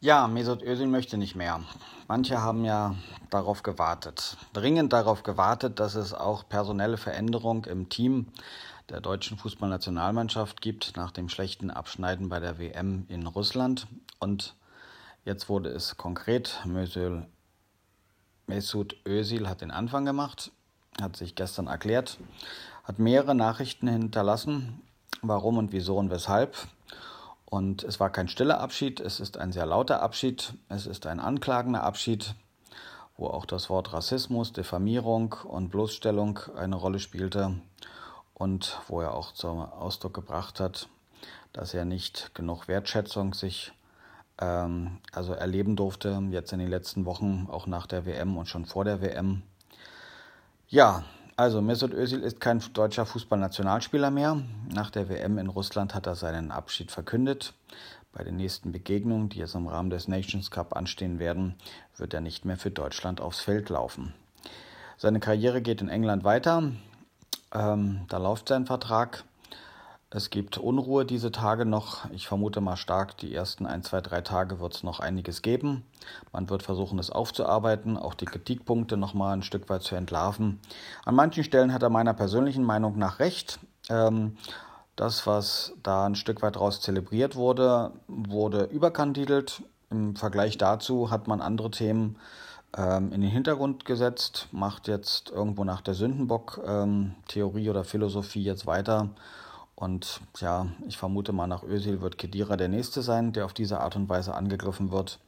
Ja, Mesut Özil möchte nicht mehr. Manche haben ja darauf gewartet, dringend darauf gewartet, dass es auch personelle Veränderung im Team der deutschen Fußballnationalmannschaft gibt nach dem schlechten Abschneiden bei der WM in Russland. Und jetzt wurde es konkret. Mesut Özil hat den Anfang gemacht, hat sich gestern erklärt, hat mehrere Nachrichten hinterlassen, warum und wieso und weshalb. Und es war kein stiller Abschied, es ist ein sehr lauter Abschied, es ist ein anklagender Abschied, wo auch das Wort Rassismus, Diffamierung und Bloßstellung eine Rolle spielte und wo er auch zum Ausdruck gebracht hat, dass er nicht genug Wertschätzung sich ähm, also erleben durfte, jetzt in den letzten Wochen, auch nach der WM und schon vor der WM. Ja, also Mesut Özil ist kein deutscher Fußballnationalspieler mehr. Nach der WM in Russland hat er seinen Abschied verkündet. Bei den nächsten Begegnungen, die jetzt im Rahmen des Nations Cup anstehen werden, wird er nicht mehr für Deutschland aufs Feld laufen. Seine Karriere geht in England weiter. Ähm, da läuft sein Vertrag. Es gibt Unruhe diese Tage noch. Ich vermute mal stark, die ersten ein, zwei, drei Tage wird es noch einiges geben. Man wird versuchen, es aufzuarbeiten, auch die Kritikpunkte noch mal ein Stück weit zu entlarven. An manchen Stellen hat er meiner persönlichen Meinung nach recht. Ähm, das, was da ein Stück weit raus zelebriert wurde, wurde überkandidelt. Im Vergleich dazu hat man andere Themen ähm, in den Hintergrund gesetzt, macht jetzt irgendwo nach der Sündenbock-Theorie ähm, oder Philosophie jetzt weiter und ja, ich vermute mal, nach Özil wird Kedira der Nächste sein, der auf diese Art und Weise angegriffen wird.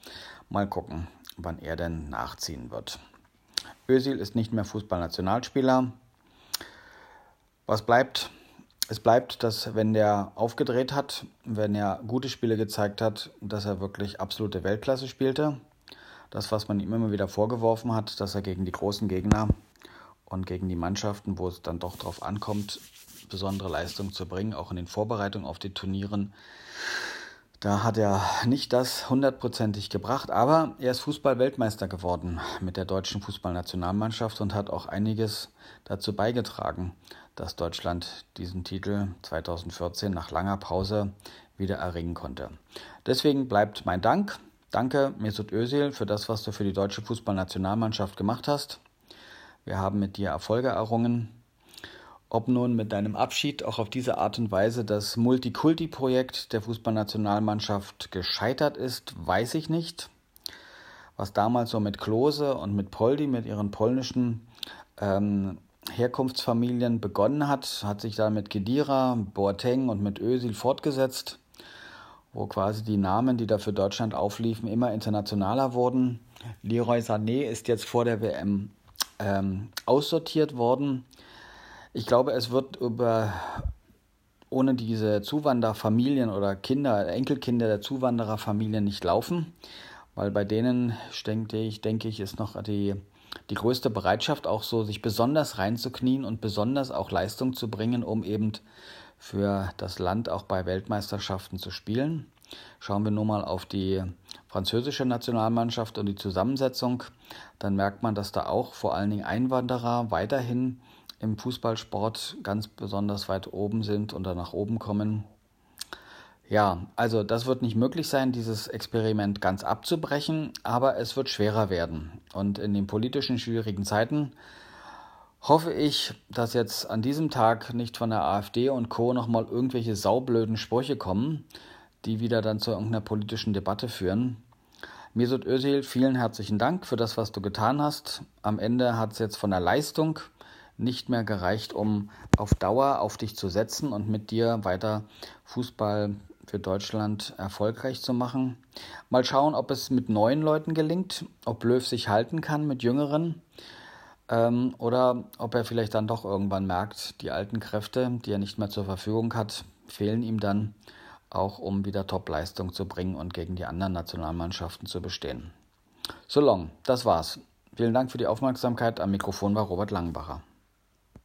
Mal gucken, wann er denn nachziehen wird. Özil ist nicht mehr Fußballnationalspieler. Was bleibt? Es bleibt, dass wenn der aufgedreht hat, wenn er gute Spiele gezeigt hat, dass er wirklich absolute Weltklasse spielte. Das, was man ihm immer wieder vorgeworfen hat, dass er gegen die großen Gegner und gegen die Mannschaften, wo es dann doch drauf ankommt, besondere Leistung zu bringen, auch in den Vorbereitungen auf die Turnieren. Da hat er nicht das hundertprozentig gebracht, aber er ist Fußball-Weltmeister geworden mit der deutschen Fußballnationalmannschaft und hat auch einiges dazu beigetragen, dass Deutschland diesen Titel 2014 nach langer Pause wieder erringen konnte. Deswegen bleibt mein Dank. Danke, Mesut Özil, für das, was du für die deutsche Fußballnationalmannschaft gemacht hast. Wir haben mit dir Erfolge errungen. Ob nun mit deinem Abschied auch auf diese Art und Weise das Multikulti-Projekt der Fußballnationalmannschaft gescheitert ist, weiß ich nicht. Was damals so mit Klose und mit Poldi, mit ihren polnischen ähm, Herkunftsfamilien begonnen hat, hat sich dann mit Kedira, Boateng und mit Özil fortgesetzt, wo quasi die Namen, die da für Deutschland aufliefen, immer internationaler wurden. Leroy Sané ist jetzt vor der WM ähm, aussortiert worden. Ich glaube, es wird über ohne diese Zuwanderfamilien oder Kinder, Enkelkinder der Zuwandererfamilien nicht laufen, weil bei denen, denke ich, denke ich, ist noch die, die größte Bereitschaft, auch so sich besonders reinzuknien und besonders auch Leistung zu bringen, um eben für das Land auch bei Weltmeisterschaften zu spielen. Schauen wir nur mal auf die französische Nationalmannschaft und die Zusammensetzung, dann merkt man, dass da auch vor allen Dingen Einwanderer weiterhin im Fußballsport ganz besonders weit oben sind und dann nach oben kommen. Ja, also das wird nicht möglich sein, dieses Experiment ganz abzubrechen, aber es wird schwerer werden. Und in den politischen schwierigen Zeiten hoffe ich, dass jetzt an diesem Tag nicht von der AfD und Co. nochmal irgendwelche saublöden Sprüche kommen, die wieder dann zu irgendeiner politischen Debatte führen. Mesut Özil, vielen herzlichen Dank für das, was du getan hast. Am Ende hat es jetzt von der Leistung nicht mehr gereicht, um auf Dauer auf dich zu setzen und mit dir weiter Fußball für Deutschland erfolgreich zu machen. Mal schauen, ob es mit neuen Leuten gelingt, ob Löw sich halten kann mit jüngeren ähm, oder ob er vielleicht dann doch irgendwann merkt, die alten Kräfte, die er nicht mehr zur Verfügung hat, fehlen ihm dann auch, um wieder Top-Leistung zu bringen und gegen die anderen Nationalmannschaften zu bestehen. So long, das war's. Vielen Dank für die Aufmerksamkeit. Am Mikrofon war Robert Langenbacher.